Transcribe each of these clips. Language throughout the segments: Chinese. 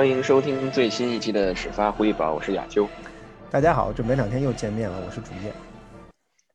欢迎收听最新一期的始发狐狸堡，我是亚秋。大家好，这没两天又见面了，我是主页。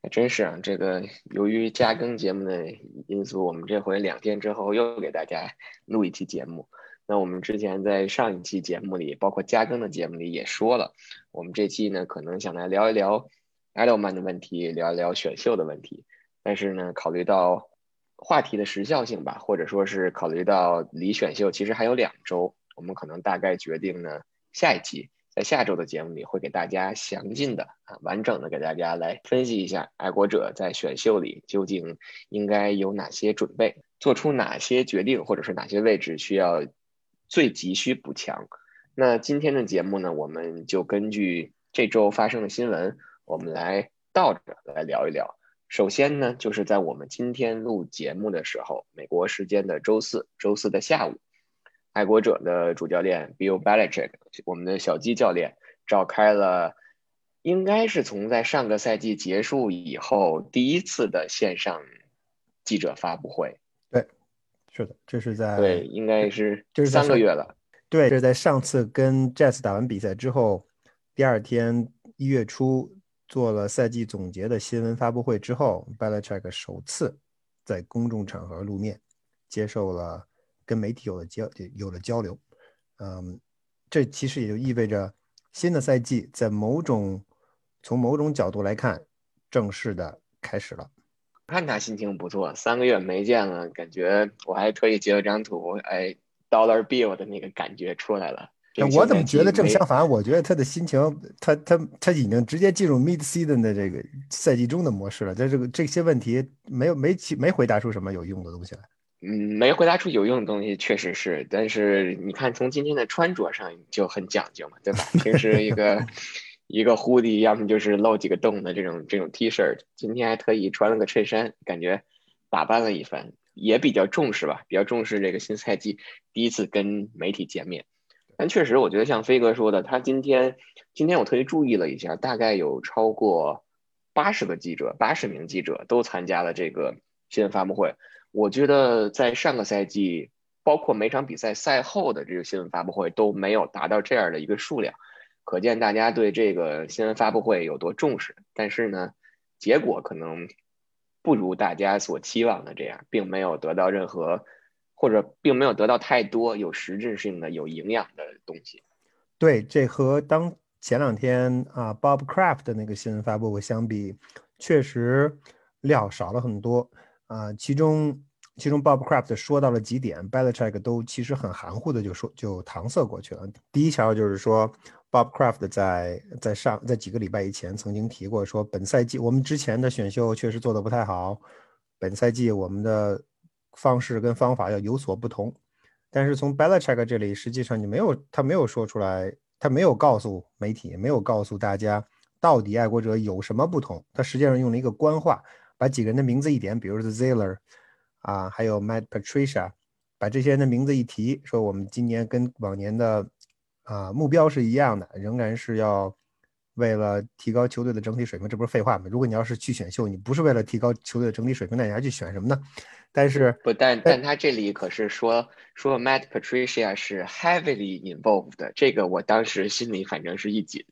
还真是啊，这个由于加更节目的因素，我们这回两天之后又给大家录一期节目。那我们之前在上一期节目里，包括加更的节目里也说了，我们这期呢可能想来聊一聊 Edelman 的问题，聊一聊选秀的问题。但是呢，考虑到话题的时效性吧，或者说是考虑到离选秀其实还有两周，我们可能大概决定呢，下一期在下周的节目里会给大家详尽的啊完整的给大家来分析一下爱国者在选秀里究竟应该有哪些准备，做出哪些决定，或者是哪些位置需要。最急需补强。那今天的节目呢，我们就根据这周发生的新闻，我们来倒着来聊一聊。首先呢，就是在我们今天录节目的时候，美国时间的周四，周四的下午，爱国者的主教练 Bill Belichick，我们的小鸡教练召开了，应该是从在上个赛季结束以后第一次的线上记者发布会。对是的，这是在对，应该是就是三个月了。对，这是在上次跟 Jazz 打完比赛之后，第二天一月初做了赛季总结的新闻发布会之后，Belichick 首次在公众场合露面，接受了跟媒体有了交有了交流。嗯，这其实也就意味着新的赛季在某种从某种角度来看，正式的开始了。看他心情不错，三个月没见了，感觉我还特意截了张图，哎，Dollar Bill 的那个感觉出来了。我怎么觉得正相反？我觉得他的心情，他他他已经直接进入 Mid Season 的这个赛季中的模式了。在这个这些问题没有没没回答出什么有用的东西来。嗯，没回答出有用的东西，确实是。但是你看，从今天的穿着上就很讲究嘛，对吧？平时一个。一个 hoodie，要么就是露几个洞的这种这种 T 恤，今天还特意穿了个衬衫，感觉打扮了一番，也比较重视吧，比较重视这个新赛季第一次跟媒体见面。但确实，我觉得像飞哥说的，他今天今天我特意注意了一下，大概有超过八十个记者，八十名记者都参加了这个新闻发布会。我觉得在上个赛季，包括每场比赛赛后的这个新闻发布会都没有达到这样的一个数量。可见大家对这个新闻发布会有多重视，但是呢，结果可能不如大家所期望的这样，并没有得到任何，或者并没有得到太多有实质性的、有营养的东西。对，这和当前两天啊 Bob Kraft 的那个新闻发布会相比，确实料少了很多啊。其中，其中 Bob Kraft 说到了几点，Belichick 都其实很含糊的就说就搪塞过去了。第一条就是说。Bob Kraft 在在上在几个礼拜以前曾经提过，说本赛季我们之前的选秀确实做的不太好，本赛季我们的方式跟方法要有所不同。但是从 Belichick 这里，实际上你没有他没有说出来，他没有告诉媒体，没有告诉大家到底爱国者有什么不同。他实际上用了一个官话，把几个人的名字一点，比如说 Zeller 啊，还有 Matt Patricia，把这些人的名字一提，说我们今年跟往年的。啊，目标是一样的，仍然是要为了提高球队的整体水平，这不是废话吗？如果你要是去选秀，你不是为了提高球队的整体水平，那你还去选什么呢？但是不，但但他这里可是说说 Matt Patricia 是 heavily involved，这个我当时心里反正是一紧。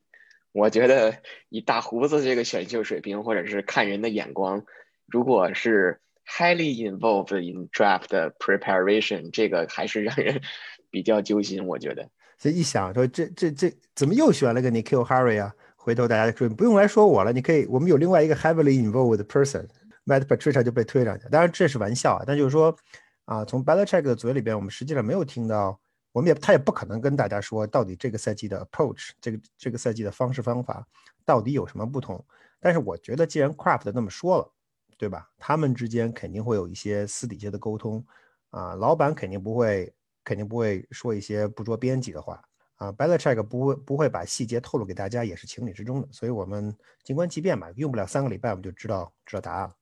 我觉得以大胡子这个选秀水平，或者是看人的眼光，如果是 highly involved in draft preparation，这个还是让人 比较揪心，我觉得。所以一想说，这这这怎么又选了个你 Kill Harry 啊？回头大家说不用来说我了，你可以，我们有另外一个 heavily involved person，Matt Patricia 就被推上去。当然这是玩笑啊，但就是说啊，从 Belichick 的嘴里边，我们实际上没有听到，我们也他也不可能跟大家说到底这个赛季的 approach，这个这个赛季的方式方法到底有什么不同。但是我觉得既然 Craft 那么说了，对吧？他们之间肯定会有一些私底下的沟通啊，老板肯定不会。肯定不会说一些不着边际的话啊 Bella Check 不会不会把细节透露给大家，也是情理之中的。所以，我们静观其变吧，用不了三个礼拜，我们就知道知道答案了。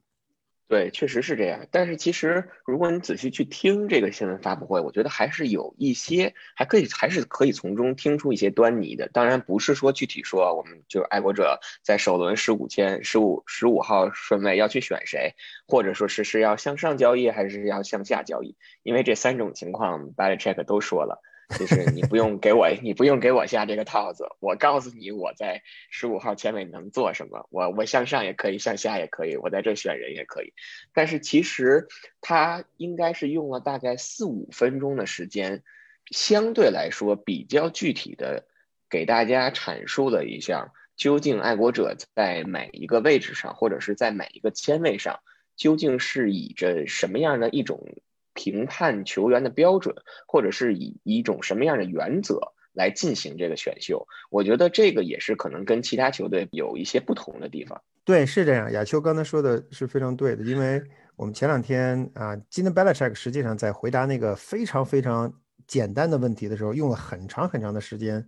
对，确实是这样。但是其实，如果你仔细去听这个新闻发布会，我觉得还是有一些，还可以，还是可以从中听出一些端倪的。当然，不是说具体说，我们就爱国者在首轮十五千十五十五号顺位要去选谁，或者说是是要向上交易，还是要向下交易？因为这三种情况 b a l i c h e c k 都说了。就是你不用给我，你不用给我下这个套子，我告诉你我在十五号前卫能做什么，我我向上也可以，向下也可以，我在这选人也可以。但是其实他应该是用了大概四五分钟的时间，相对来说比较具体的给大家阐述了一下，究竟爱国者在每一个位置上，或者是在每一个签位上，究竟是以着什么样的一种。评判球员的标准，或者是以一种什么样的原则来进行这个选秀，我觉得这个也是可能跟其他球队有一些不同的地方。对，是这样。亚秋刚才说的是非常对的，因为我们前两天啊，今天 Belichick 实际上在回答那个非常非常简单的问题的时候，用了很长很长的时间。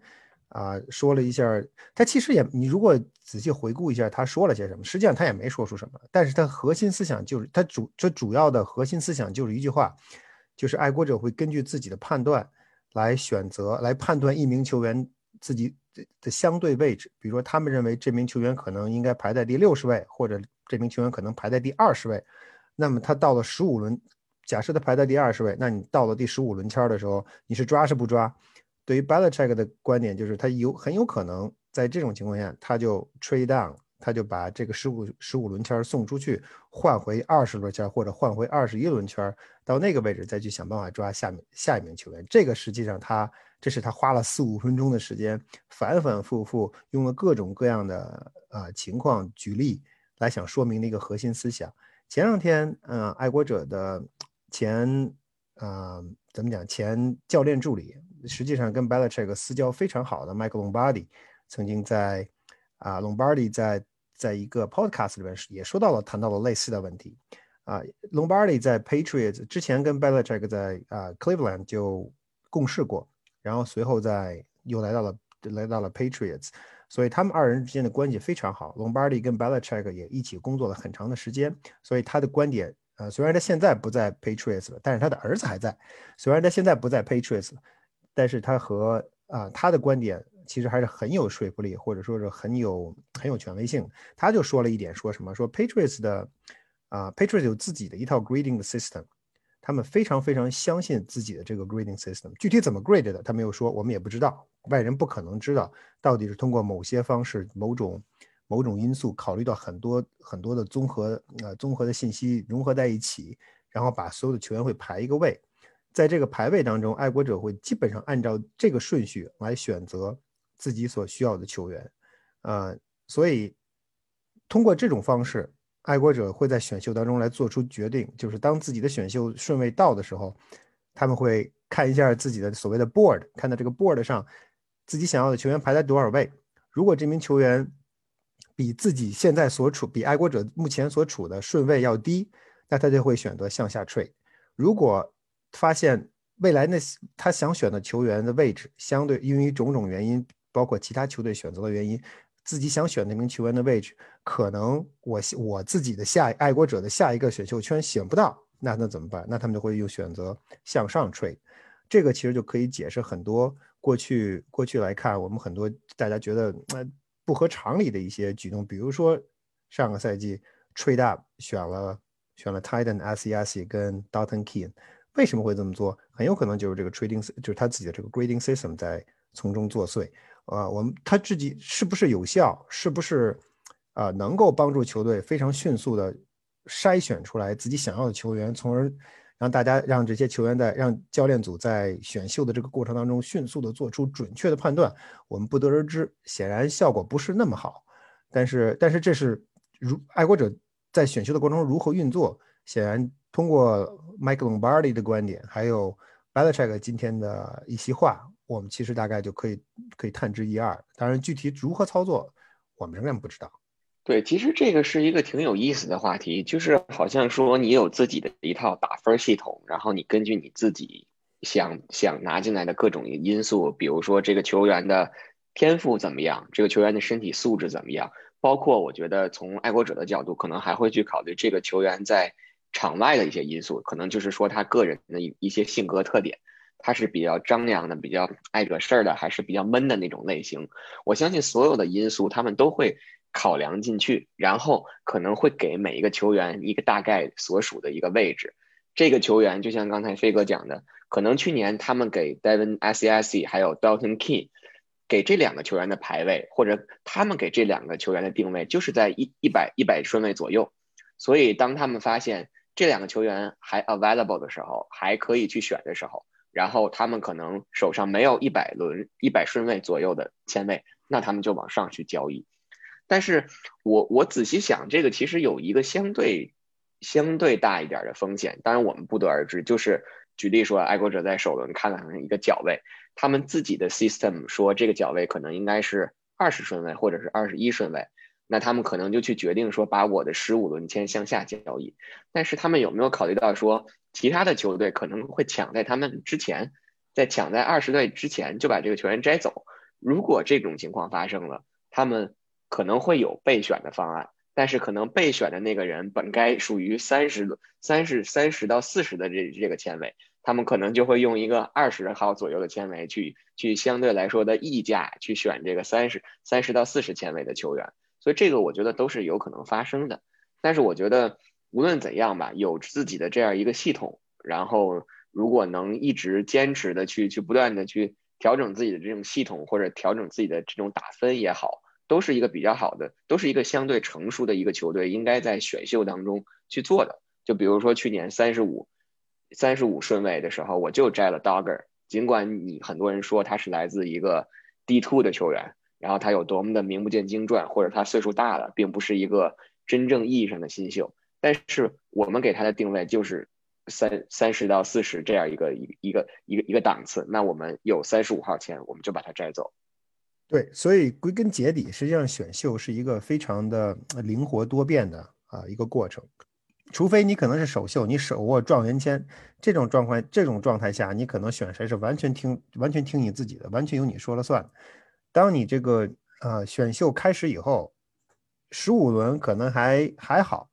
啊，说了一下，他其实也，你如果仔细回顾一下，他说了些什么，实际上他也没说出什么，但是他核心思想就是，他主这主要的核心思想就是一句话，就是爱国者会根据自己的判断来选择，来判断一名球员自己的相对位置，比如说他们认为这名球员可能应该排在第六十位，或者这名球员可能排在第二十位，那么他到了十五轮，假设他排在第二十位，那你到了第十五轮签的时候，你是抓是不抓？对于 Belichick 的观点，就是他有很有可能在这种情况下，他就 trade down，他就把这个十五十五轮签送出去，换回二十轮签或者换回二十一轮签，到那个位置再去想办法抓下面下一名球员。这个实际上他这是他花了四五分钟的时间，反反复复用了各种各样的呃情况举例来想说明的一个核心思想。前两天，嗯，爱国者的前，呃，怎么讲？前教练助理。实际上跟 Belichick 私交非常好的 Michael Lombardi 曾经在啊，Lombardi 在在一个 podcast 里边也说到了谈到了类似的问题啊，Lombardi 在 Patriots 之前跟 Belichick 在啊 Cleveland 就共事过，然后随后在又来到了来到了 Patriots，所以他们二人之间的关系非常好。Lombardi 跟 Belichick 也一起工作了很长的时间，所以他的观点呃，虽然他现在不在 Patriots 了，但是他的儿子还在。虽然他现在不在 Patriots。但是他和啊他的观点其实还是很有说服力，或者说是很有很有权威性。他就说了一点，说什么说 Patriots 的啊 Patriots 有自己的一套 grading system，他们非常非常相信自己的这个 grading system。具体怎么 grade 的，他没有说，我们也不知道，外人不可能知道到底是通过某些方式、某种某种因素，考虑到很多很多的综合呃综合的信息融合在一起，然后把所有的球员会排一个位。在这个排位当中，爱国者会基本上按照这个顺序来选择自己所需要的球员，呃，所以通过这种方式，爱国者会在选秀当中来做出决定，就是当自己的选秀顺位到的时候，他们会看一下自己的所谓的 board，看到这个 board 上自己想要的球员排在多少位。如果这名球员比自己现在所处、比爱国者目前所处的顺位要低，那他就会选择向下 trade。如果发现未来那他想选的球员的位置，相对因为种种原因，包括其他球队选择的原因，自己想选那名球员的位置，可能我我自己的下爱国者的下一个选秀圈选不到，那那怎么办？那他们就会又选择向上 trade，这个其实就可以解释很多过去过去来看，我们很多大家觉得那不合常理的一些举动，比如说上个赛季 trade up 选了选了 Titan S E S 跟 Dalton Key。为什么会这么做？很有可能就是这个 trading，就是他自己的这个 grading system 在从中作祟。啊，我们他自己是不是有效？是不是啊能够帮助球队非常迅速的筛选出来自己想要的球员，从而让大家让这些球员在让教练组在选秀的这个过程当中迅速的做出准确的判断？我们不得而知。显然效果不是那么好。但是，但是这是如爱国者在选秀的过程中如何运作？显然。通过 Michael Lombardi 的观点，还有 Belichick 今天的一席话，我们其实大概就可以可以探知一二。当然，具体如何操作，我们仍然不知道。对，其实这个是一个挺有意思的话题，就是好像说你有自己的一套打分系统，然后你根据你自己想想拿进来的各种因素，比如说这个球员的天赋怎么样，这个球员的身体素质怎么样，包括我觉得从爱国者的角度，可能还会去考虑这个球员在。场外的一些因素，可能就是说他个人的一一些性格特点，他是比较张扬的，比较爱惹事儿的，还是比较闷的那种类型。我相信所有的因素他们都会考量进去，然后可能会给每一个球员一个大概所属的一个位置。这个球员就像刚才飞哥讲的，可能去年他们给 Devin S S 还有 Dalton King 给这两个球员的排位，或者他们给这两个球员的定位，就是在一一百一百顺位左右。所以当他们发现这两个球员还 available 的时候，还可以去选的时候，然后他们可能手上没有一百轮一百顺位左右的签位，那他们就往上去交易。但是我我仔细想，这个其实有一个相对相对大一点的风险，当然我们不得而知。就是举例说，爱国者在首轮看了一个角位，他们自己的 system 说这个角位可能应该是二十顺位或者是二十一顺位，那他们可能就去决定说把我的十五轮签向下交易。但是他们有没有考虑到说，其他的球队可能会抢在他们之前，在抢在二十队之前就把这个球员摘走？如果这种情况发生了，他们。可能会有备选的方案，但是可能备选的那个人本该属于三十、三十、三十到四十的这这个签位，他们可能就会用一个二十号左右的签位去去相对来说的溢价去选这个三十三十到四十签位的球员，所以这个我觉得都是有可能发生的。但是我觉得无论怎样吧，有自己的这样一个系统，然后如果能一直坚持的去去不断的去调整自己的这种系统，或者调整自己的这种打分也好。都是一个比较好的，都是一个相对成熟的一个球队，应该在选秀当中去做的。就比如说去年三十五、三十五顺位的时候，我就摘了 Dogger。尽管你很多人说他是来自一个 D two 的球员，然后他有多么的名不见经传，或者他岁数大了，并不是一个真正意义上的新秀。但是我们给他的定位就是三三十到四十这样一个一一个一个一个档次。那我们有三十五号签，我们就把它摘走。对，所以归根结底，实际上选秀是一个非常的灵活多变的啊一个过程。除非你可能是首秀，你手握状元签，这种状况、这种状态下，你可能选谁是完全听、完全听你自己的，完全由你说了算。当你这个呃选秀开始以后，十五轮可能还还好，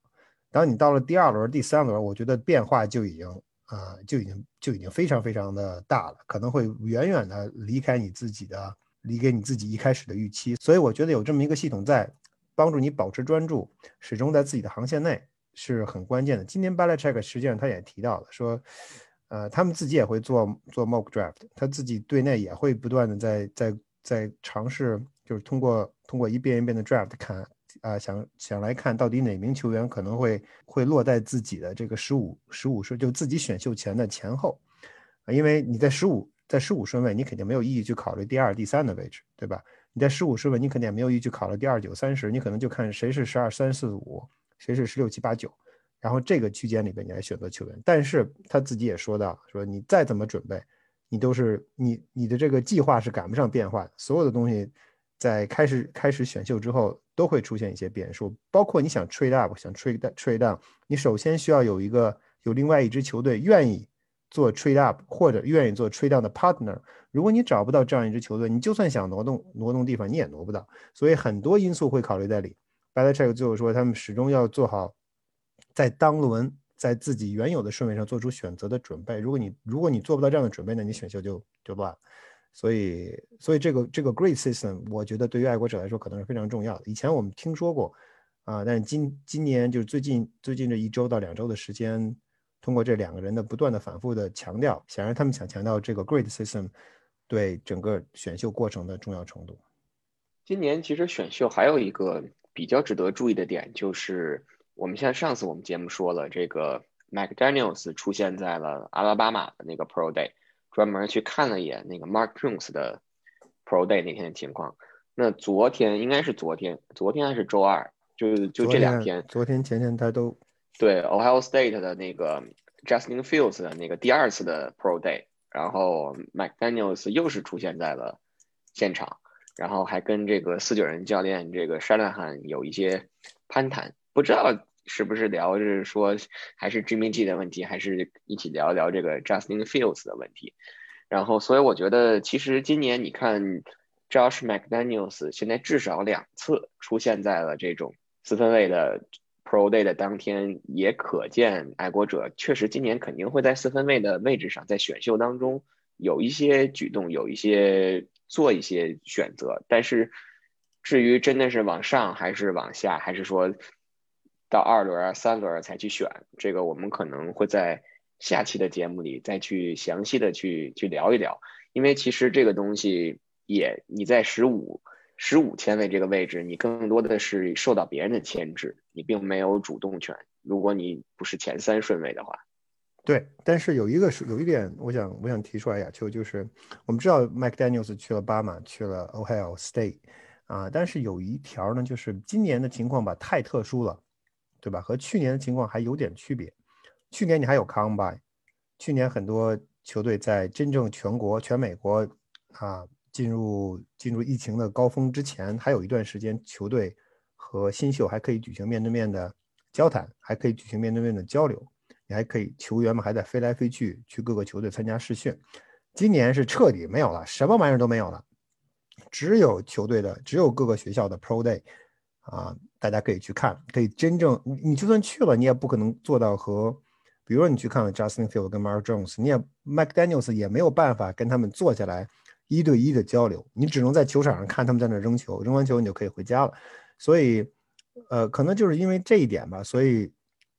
当你到了第二轮、第三轮，我觉得变化就已经啊就已经就已经非常非常的大了，可能会远远的离开你自己的。离给你自己一开始的预期，所以我觉得有这么一个系统在帮助你保持专注，始终在自己的航线内是很关键的。今年 Belichick 实际上他也提到了，说，呃，他们自己也会做做 mock draft，他自己队内也会不断的在在在尝试，就是通过通过一遍一遍的 draft 看，啊，想想来看到底哪名球员可能会会落在自己的这个十五十五顺，就自己选秀前的前后，啊，因为你在十五。在十五顺位，你肯定没有意义去考虑第二、第三的位置，对吧？你在十五顺位，你肯定也没有意义去考虑第二、九、三十，你可能就看谁是十二、三、四、五，谁是十六、七、八、九，然后这个区间里边你来选择球员。但是他自己也说到，说你再怎么准备，你都是你你的这个计划是赶不上变化，所有的东西在开始开始选秀之后都会出现一些变数，包括你想 trade up，想 trade trade down，你首先需要有一个有另外一支球队愿意。做 trade up 或者愿意做 trade down 的 partner，如果你找不到这样一支球队，你就算想挪动挪动地方，你也挪不到。所以很多因素会考虑在里。Belichick 最后说，他们始终要做好在当轮在自己原有的顺位上做出选择的准备。如果你如果你做不到这样的准备，那你选秀就就乱。所以所以这个这个 great system，我觉得对于爱国者来说可能是非常重要的。以前我们听说过啊，但是今今年就是最近最近这一周到两周的时间。通过这两个人的不断的反复的强调，显然他们想强调这个 great system 对整个选秀过程的重要程度。今年其实选秀还有一个比较值得注意的点，就是我们像上次我们节目说了，这个 McDaniel's 出现在了阿拉巴马的那个 Pro Day，专门去看了一眼那个 Mark Jones 的 Pro Day 那天的情况。那昨天应该是昨天，昨天还是周二，就就这两天，昨天前天他都。对，Ohio State 的那个 Justin Fields 的那个第二次的 Pro Day，然后 McDaniel's 又是出现在了现场，然后还跟这个四九人教练这个 Shanahan 有一些攀谈，不知道是不是聊是说还是 Jimmy G 的问题，还是一起聊一聊这个 Justin Fields 的问题。然后，所以我觉得其实今年你看 Josh McDaniel's 现在至少两次出现在了这种四分卫的。Pro Day 的当天也可见，爱国者确实今年肯定会在四分卫的位置上，在选秀当中有一些举动，有一些做一些选择。但是，至于真的是往上还是往下，还是说到二轮、三轮才去选，这个我们可能会在下期的节目里再去详细的去去聊一聊，因为其实这个东西也你在十五十五签位这个位置，你更多的是受到别人的牵制，你并没有主动权。如果你不是前三顺位的话，对。但是有一个是有一点，我想我想提出来呀，就就是我们知道 Mike Daniels 去了巴马，去了 Ohio State 啊，但是有一条呢，就是今年的情况吧太特殊了，对吧？和去年的情况还有点区别。去年你还有 Combine，去年很多球队在真正全国、全美国啊进入进入疫情的高峰之前，还有一段时间球队和新秀还可以举行面对面的交谈，还可以举行面对面的交流，你还可以球员们还在飞来飞去去各个球队参加试训。今年是彻底没有了，什么玩意儿都没有了，只有球队的，只有各个学校的 Pro Day 啊，大家可以去看，可以真正你就算去了，你也不可能做到和。比如说你去看了 Justin Field 跟 Mar Jones，你也 Mike Daniels 也没有办法跟他们坐下来一对一的交流，你只能在球场上看他们在那扔球，扔完球你就可以回家了。所以，呃，可能就是因为这一点吧，所以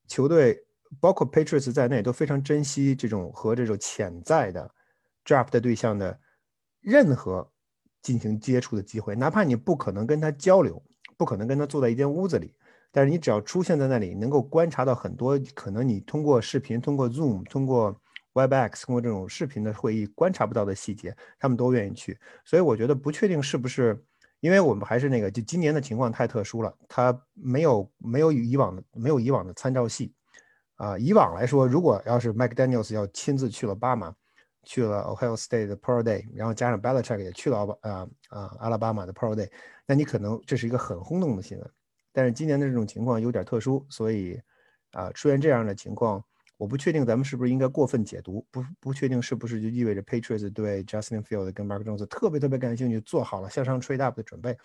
球队包括 Patriots 在内都非常珍惜这种和这种潜在的 draft 对象的任何进行接触的机会，哪怕你不可能跟他交流，不可能跟他坐在一间屋子里。但是你只要出现在那里，能够观察到很多可能你通过视频、通过 Zoom、通过 Webex、通过这种视频的会议观察不到的细节，他们都愿意去。所以我觉得不确定是不是，因为我们还是那个，就今年的情况太特殊了，它没有没有以往的没有以往的参照系啊。以往来说，如果要是 Mike Daniels 要亲自去了巴马，去了 Ohio State 的 Pro Day，然后加上 Belichick 也去了啊啊阿拉巴马的 Pro Day，那你可能这是一个很轰动的新闻。但是今年的这种情况有点特殊，所以啊，出现这样的情况，我不确定咱们是不是应该过分解读，不不确定是不是就意味着 Patriots 对 Justin Field 跟 Mark Jones 特别特别感兴趣，做好了向上 trade up 的准备，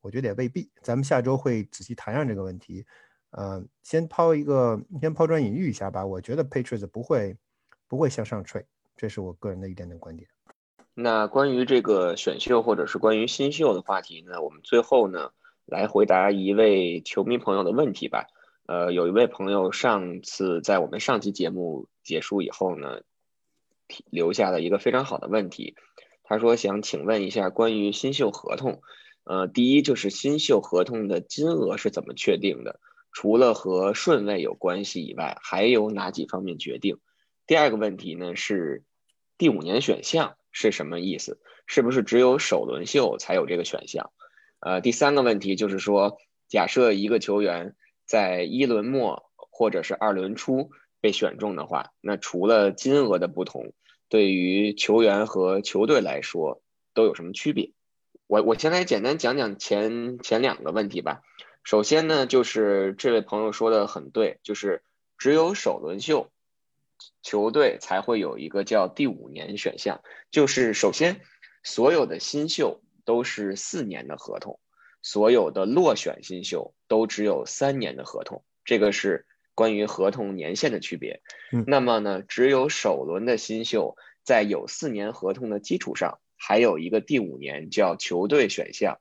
我觉得也未必。咱们下周会仔细谈上这个问题。呃，先抛一个，先抛砖引玉一下吧。我觉得 Patriots 不会不会向上 trade，这是我个人的一点点观点。那关于这个选秀或者是关于新秀的话题呢，我们最后呢？来回答一位球迷朋友的问题吧。呃，有一位朋友上次在我们上期节目结束以后呢，留下了一个非常好的问题。他说想请问一下关于新秀合同。呃，第一就是新秀合同的金额是怎么确定的？除了和顺位有关系以外，还有哪几方面决定？第二个问题呢是第五年选项是什么意思？是不是只有首轮秀才有这个选项？呃，第三个问题就是说，假设一个球员在一轮末或者是二轮初被选中的话，那除了金额的不同，对于球员和球队来说都有什么区别？我我先来简单讲讲前前两个问题吧。首先呢，就是这位朋友说的很对，就是只有首轮秀球队才会有一个叫第五年选项，就是首先所有的新秀。都是四年的合同，所有的落选新秀都只有三年的合同，这个是关于合同年限的区别。那么呢，只有首轮的新秀在有四年合同的基础上，还有一个第五年叫球队选项，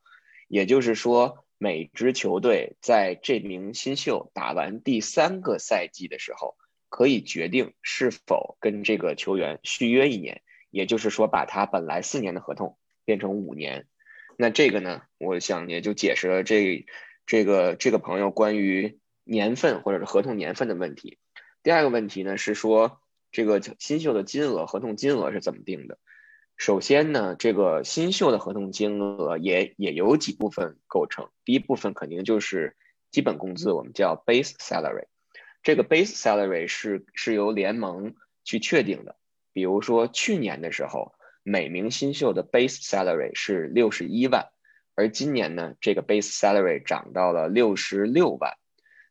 也就是说，每支球队在这名新秀打完第三个赛季的时候，可以决定是否跟这个球员续约一年，也就是说，把他本来四年的合同变成五年。那这个呢，我想也就解释了这这个这个朋友关于年份或者是合同年份的问题。第二个问题呢是说，这个新秀的金额合同金额是怎么定的？首先呢，这个新秀的合同金额也也有几部分构成。第一部分肯定就是基本工资，我们叫 base salary。这个 base salary 是是由联盟去确定的。比如说去年的时候。每名新秀的 base salary 是六十一万，而今年呢，这个 base salary 涨到了六十六万。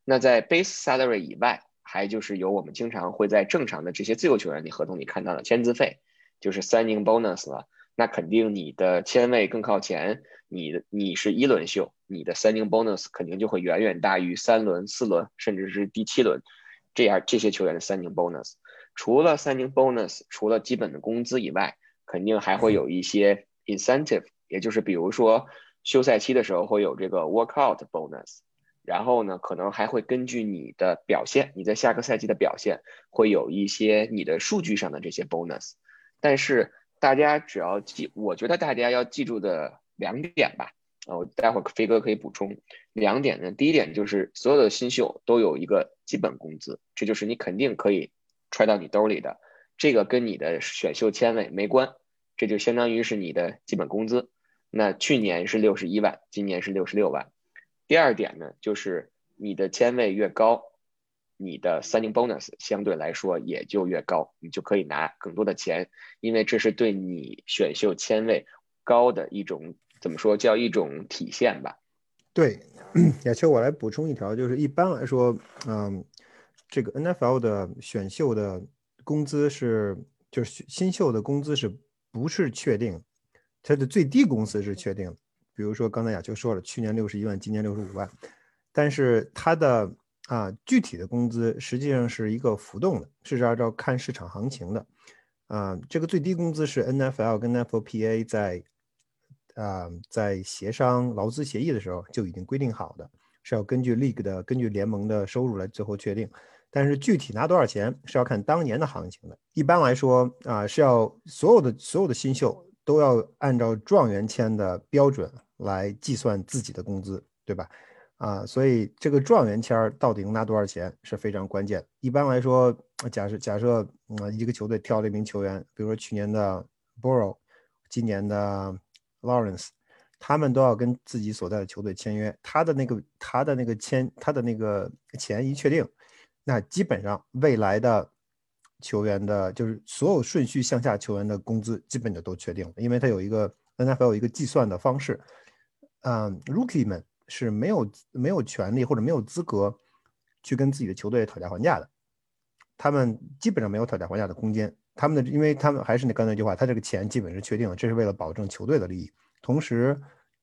那在 base salary 以外，还就是有我们经常会在正常的这些自由球员的合同里看到的签字费，就是 signing bonus 了。那肯定你的签位更靠前，你的你是一轮秀，你的三零 bonus 肯定就会远远大于三轮、四轮，甚至是第七轮这样这些球员的三零 bonus。除了三零 bonus，除了基本的工资以外，肯定还会有一些 incentive，也就是比如说休赛期的时候会有这个 workout bonus，然后呢，可能还会根据你的表现，你在下个赛季的表现，会有一些你的数据上的这些 bonus。但是大家只要记，我觉得大家要记住的两点吧。啊，我待会儿飞哥可以补充两点呢。第一点就是所有的新秀都有一个基本工资，这就是你肯定可以揣到你兜里的，这个跟你的选秀签位没关，这就相当于是你的基本工资。那去年是六十一万，今年是六十六万。第二点呢，就是你的签位越高，你的 signing bonus 相对来说也就越高，你就可以拿更多的钱，因为这是对你选秀签位高的一种。怎么说叫一种体现吧？对，亚秋，我来补充一条，就是一般来说，嗯，这个 NFL 的选秀的工资是，就是新秀的工资是不是确定？它的最低工资是确定。比如说刚才亚秋说了，去年六十一万，今年六十五万，但是它的啊具体的工资实际上是一个浮动的，是按照看市场行情的。啊，这个最低工资是 NFL 跟 NFLPA 在。啊，在协商劳资协议的时候就已经规定好的，是要根据 league 的、根据联盟的收入来最后确定。但是具体拿多少钱是要看当年的行情的。一般来说啊，是要所有的所有的新秀都要按照状元签的标准来计算自己的工资，对吧？啊，所以这个状元签到底能拿多少钱是非常关键。一般来说，假设假设嗯一个球队挑了一名球员，比如说去年的 Borrow，今年的。Lawrence，他们都要跟自己所在的球队签约，他的那个他的那个签他的那个钱一确定，那基本上未来的球员的，就是所有顺序向下球员的工资基本就都确定了，因为他有一个 NFL 有一个计算的方式，嗯，Rookie 们是没有没有权利或者没有资格去跟自己的球队讨价还价的，他们基本上没有讨价还价的空间。他们的，因为他们还是那刚才那句话，他这个钱基本是确定了，这是为了保证球队的利益。同时，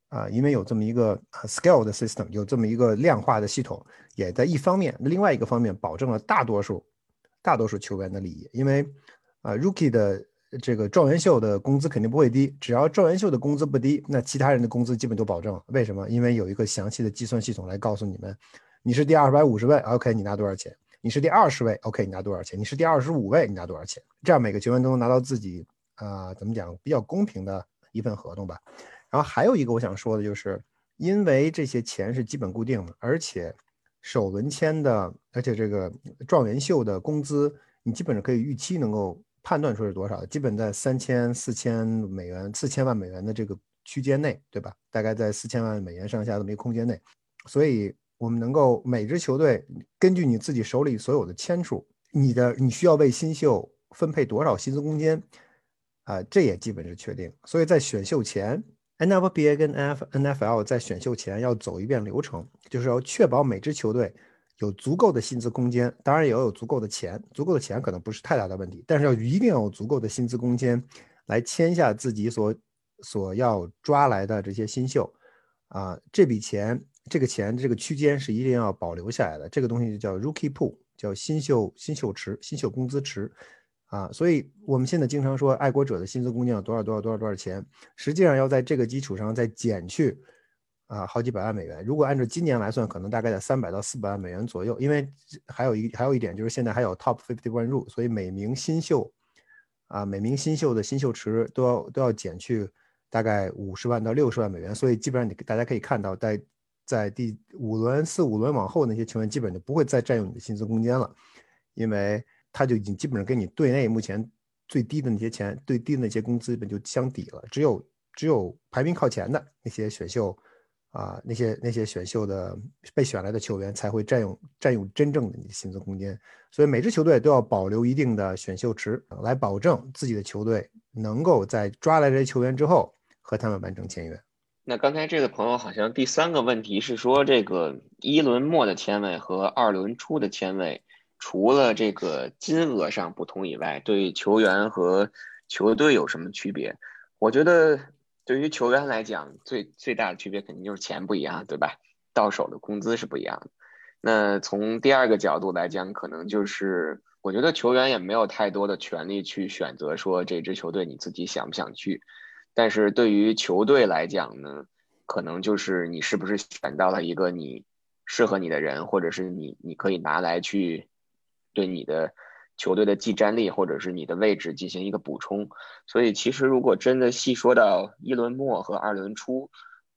啊，因为有这么一个 scale 的 system，有这么一个量化的系统，也在一方面，另外一个方面保证了大多数大多数球员的利益。因为啊，rookie 的这个状元秀的工资肯定不会低，只要状元秀的工资不低，那其他人的工资基本都保证。为什么？因为有一个详细的计算系统来告诉你们，你是第二百五十位，OK，你拿多少钱？你是第二十位，OK，你拿多少钱？你是第二十五位，你拿多少钱？这样每个球员都能拿到自己啊，怎么讲比较公平的一份合同吧。然后还有一个我想说的就是，因为这些钱是基本固定的，而且首轮签的，而且这个状元秀的工资，你基本上可以预期能够判断出是多少，基本在三千、四千美元、四千万美元的这个区间内，对吧？大概在四千万美元上下这么一个空间内，所以。我们能够每支球队根据你自己手里所有的签数，你的你需要为新秀分配多少薪资空间，啊，这也基本是确定。所以在选秀前，NFLPA 跟 N F N F L 在选秀前要走一遍流程，就是要确保每支球队有足够的薪资空间，当然也要有足够的钱，足够的钱可能不是太大的问题，但是要一定要有足够的薪资空间来签下自己所所要抓来的这些新秀，啊，这笔钱。这个钱这个区间是一定要保留下来的，这个东西就叫 rookie pool，叫新秀新秀池、新秀工资池，啊，所以我们现在经常说爱国者的薪资空间有多少多少多少多少钱，实际上要在这个基础上再减去啊好几百万美元。如果按照今年来算，可能大概在三百到四百万美元左右。因为还有一还有一点就是现在还有 top fifty one rule，所以每名新秀啊每名新秀的新秀池都要都要减去大概五十万到六十万美元。所以基本上你大家可以看到在在第五轮、四五轮往后，那些球员基本就不会再占用你的薪资空间了，因为他就已经基本上跟你队内目前最低的那些钱、最低的那些工资本就相抵了。只有只有排名靠前的那些选秀啊，那些那些选秀的被选来的球员才会占用占用真正的你的薪资空间。所以每支球队都要保留一定的选秀池，来保证自己的球队能够在抓来这些球员之后和他们完成签约。那刚才这个朋友好像第三个问题是说，这个一轮末的签位和二轮初的签位，除了这个金额上不同以外，对球员和球队有什么区别？我觉得对于球员来讲，最最大的区别肯定就是钱不一样，对吧？到手的工资是不一样的。那从第二个角度来讲，可能就是我觉得球员也没有太多的权利去选择说这支球队你自己想不想去。但是对于球队来讲呢，可能就是你是不是选到了一个你适合你的人，或者是你你可以拿来去对你的球队的技战力或者是你的位置进行一个补充。所以其实如果真的细说到一轮末和二轮初，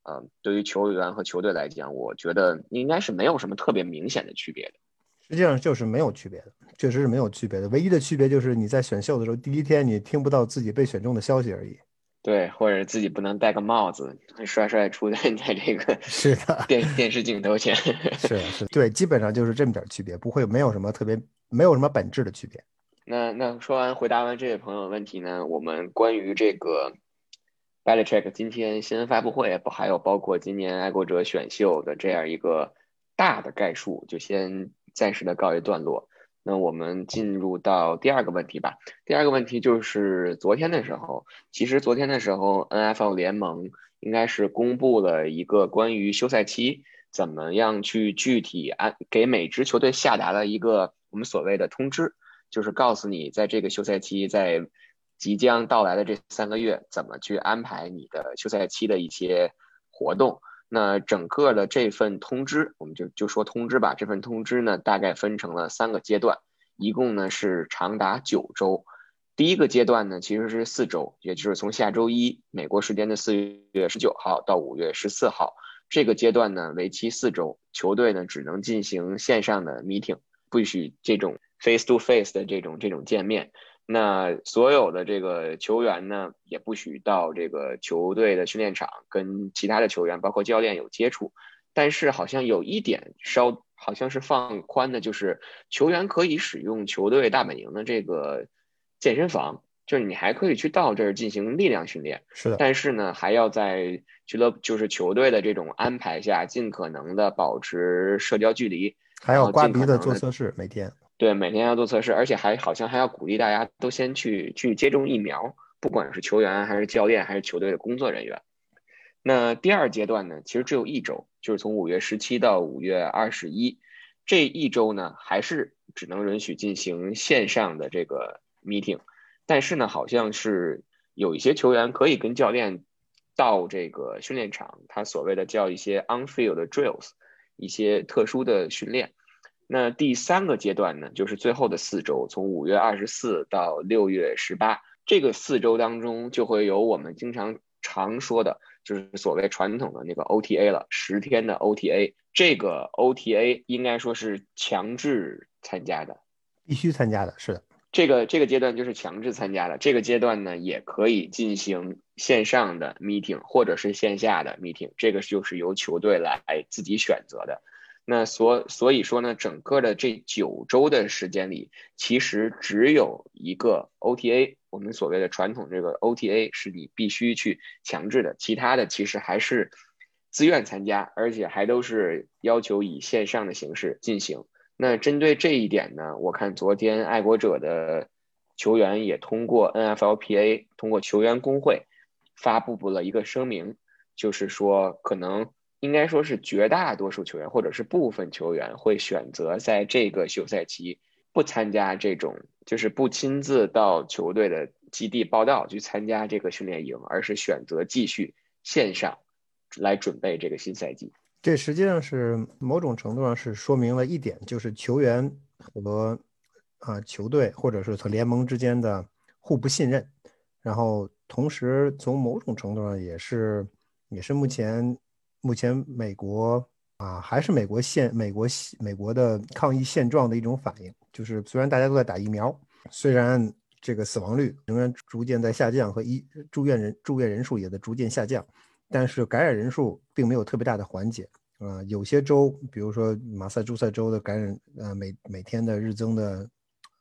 呃，对于球员和球队来讲，我觉得应该是没有什么特别明显的区别的。实际上就是没有区别的，确实是没有区别的。唯一的区别就是你在选秀的时候，第一天你听不到自己被选中的消息而已。对，或者自己不能戴个帽子，帅帅出现 在这个是的电电视镜头前。是是，对，基本上就是这么点区别，不会没有什么特别，没有什么本质的区别。那那说完回答完这位朋友的问题呢，我们关于这个 Belichick 今天新闻发布会不还有包括今年爱国者选秀的这样一个大的概述，就先暂时的告一段落。那我们进入到第二个问题吧。第二个问题就是昨天的时候，其实昨天的时候，NFL 联盟应该是公布了一个关于休赛期怎么样去具体安给每支球队下达了一个我们所谓的通知，就是告诉你在这个休赛期在即将到来的这三个月怎么去安排你的休赛期的一些活动。那整个的这份通知，我们就就说通知吧。这份通知呢，大概分成了三个阶段，一共呢是长达九周。第一个阶段呢，其实是四周，也就是从下周一美国时间的四月十九号到五月十四号，这个阶段呢为期四周，球队呢只能进行线上的 meeting，不许这种 face to face 的这种这种见面。那所有的这个球员呢，也不许到这个球队的训练场跟其他的球员，包括教练有接触。但是好像有一点稍好像是放宽的，就是球员可以使用球队大本营的这个健身房，就是你还可以去到这儿进行力量训练。是的。但是呢，还要在俱乐就是球队的这种安排下，尽可能的保持社交距离，还要刮鼻子做测试每天。对，每天要做测试，而且还好像还要鼓励大家都先去去接种疫苗，不管是球员还是教练还是球队的工作人员。那第二阶段呢，其实只有一周，就是从五月十七到五月二十一这一周呢，还是只能允许进行线上的这个 meeting。但是呢，好像是有一些球员可以跟教练到这个训练场，他所谓的叫一些 on-field drills，一些特殊的训练。那第三个阶段呢，就是最后的四周，从五月二十四到六月十八，这个四周当中就会有我们经常常说的，就是所谓传统的那个 OTA 了，十天的 OTA。这个 OTA 应该说是强制参加的，必须参加的，是的。这个这个阶段就是强制参加的。这个阶段呢，也可以进行线上的 meeting 或者是线下的 meeting，这个就是由球队来自己选择的。那所所以说呢，整个的这九周的时间里，其实只有一个 OTA，我们所谓的传统这个 OTA 是你必须去强制的，其他的其实还是自愿参加，而且还都是要求以线上的形式进行。那针对这一点呢，我看昨天爱国者的球员也通过 NFLPA，通过球员工会发布了一个声明，就是说可能。应该说是绝大多数球员，或者是部分球员会选择在这个休赛期不参加这种，就是不亲自到球队的基地报道去参加这个训练营，而是选择继续线上来准备这个新赛季。这实际上是某种程度上是说明了一点，就是球员和啊球队或者是和联盟之间的互不信任。然后同时从某种程度上也是也是目前。目前美国啊，还是美国现美国美国的抗疫现状的一种反应，就是虽然大家都在打疫苗，虽然这个死亡率仍然逐渐在下降，和医住院人住院人数也在逐渐下降，但是感染人数并没有特别大的缓解啊。有些州，比如说马萨诸塞州的感染，呃，每每天的日增的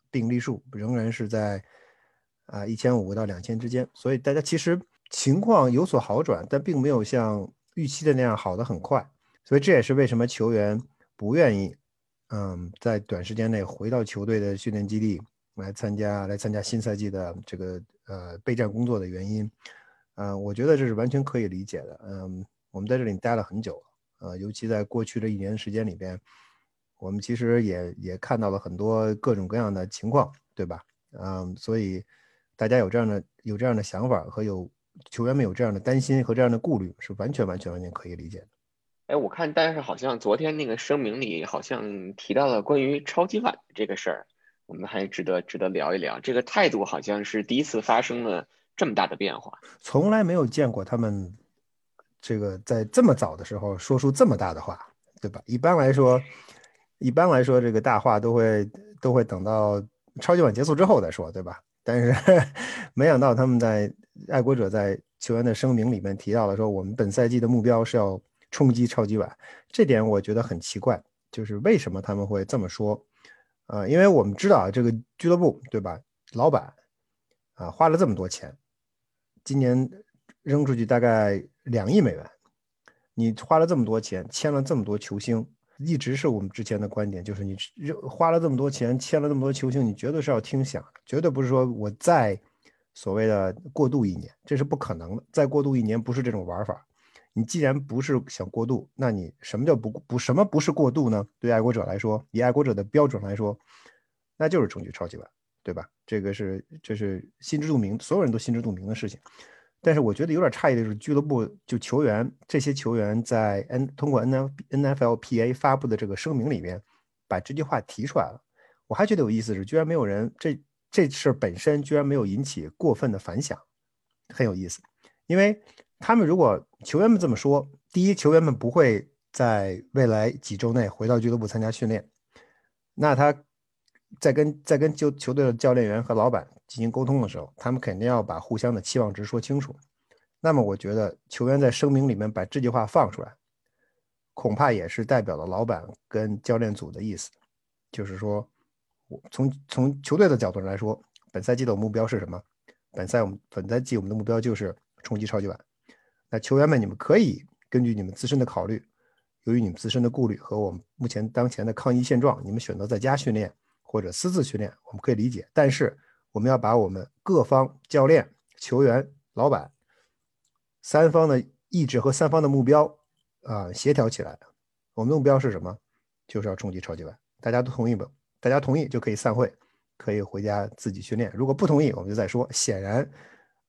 病例数仍然是在啊一千五到两千之间，所以大家其实情况有所好转，但并没有像。预期的那样好的很快，所以这也是为什么球员不愿意，嗯，在短时间内回到球队的训练基地来参加来参加新赛季的这个呃备战工作的原因。嗯，我觉得这是完全可以理解的。嗯，我们在这里待了很久，呃，尤其在过去的一年时间里边，我们其实也也看到了很多各种各样的情况，对吧？嗯，所以大家有这样的有这样的想法和有。球员们有这样的担心和这样的顾虑，是完全完全完全可以理解的。哎，我看，但是好像昨天那个声明里好像提到了关于超级碗这个事儿，我们还值得值得聊一聊。这个态度好像是第一次发生了这么大的变化，从来没有见过他们这个在这么早的时候说出这么大的话，对吧？一般来说，一般来说，这个大话都会都会等到超级碗结束之后再说，对吧？但是 没想到他们在爱国者在球员的声明里面提到了说，我们本赛季的目标是要。冲击超级碗，这点我觉得很奇怪，就是为什么他们会这么说？呃，因为我们知道，这个俱乐部对吧，老板啊花了这么多钱，今年扔出去大概两亿美元，你花了这么多钱，签了这么多球星，一直是我们之前的观点，就是你花了这么多钱，签了这么多球星，你绝对是要听响，绝对不是说我再所谓的过渡一年，这是不可能的，再过渡一年不是这种玩法。你既然不是想过渡，那你什么叫不不什么不是过渡呢？对爱国者来说，以爱国者的标准来说，那就是冲击超级碗，对吧？这个是这是心知肚明，所有人都心知肚明的事情。但是我觉得有点诧异的是，俱乐部就球员这些球员在 N 通过 N F N F L P A 发布的这个声明里面，把这句话提出来了。我还觉得有意思是，居然没有人这这事本身居然没有引起过分的反响，很有意思，因为。他们如果球员们这么说，第一，球员们不会在未来几周内回到俱乐部参加训练，那他在跟在跟球球队的教练员和老板进行沟通的时候，他们肯定要把互相的期望值说清楚。那么，我觉得球员在声明里面把这句话放出来，恐怕也是代表了老板跟教练组的意思，就是说，我从从球队的角度上来说，本赛季的目标是什么？本赛我们本赛季我们的目标就是冲击超级碗。那球员们，你们可以根据你们自身的考虑，由于你们自身的顾虑和我们目前当前的抗疫现状，你们选择在家训练或者私自训练，我们可以理解。但是我们要把我们各方教练、球员、老板三方的意志和三方的目标啊协调起来。我们的目标是什么？就是要冲击超级碗。大家都同意不？大家同意就可以散会，可以回家自己训练。如果不同意，我们就再说。显然。